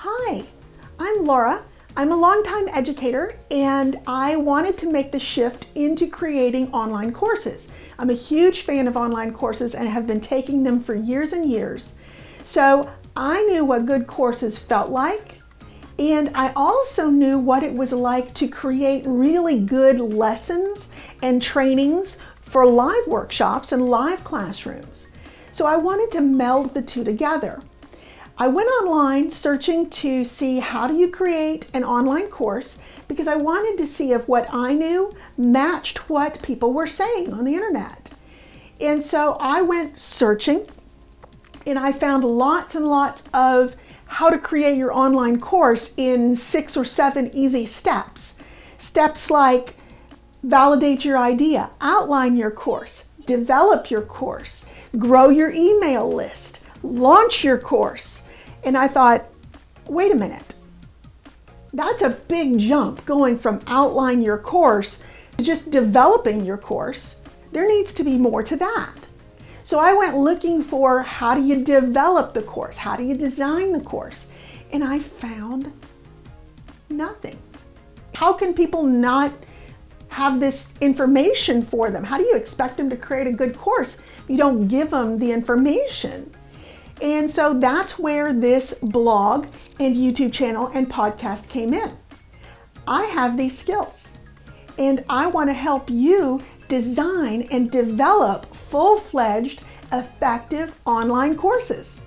Hi, I'm Laura. I'm a longtime educator and I wanted to make the shift into creating online courses. I'm a huge fan of online courses and have been taking them for years and years. So I knew what good courses felt like and I also knew what it was like to create really good lessons and trainings for live workshops and live classrooms. So I wanted to meld the two together. I went online searching to see how do you create an online course because I wanted to see if what I knew matched what people were saying on the internet. And so I went searching and I found lots and lots of how to create your online course in six or seven easy steps. Steps like validate your idea, outline your course, develop your course, grow your email list, launch your course. And I thought, wait a minute, that's a big jump going from outline your course to just developing your course. There needs to be more to that. So I went looking for how do you develop the course? How do you design the course? And I found nothing. How can people not have this information for them? How do you expect them to create a good course if you don't give them the information? And so that's where this blog and YouTube channel and podcast came in. I have these skills and I want to help you design and develop full fledged, effective online courses.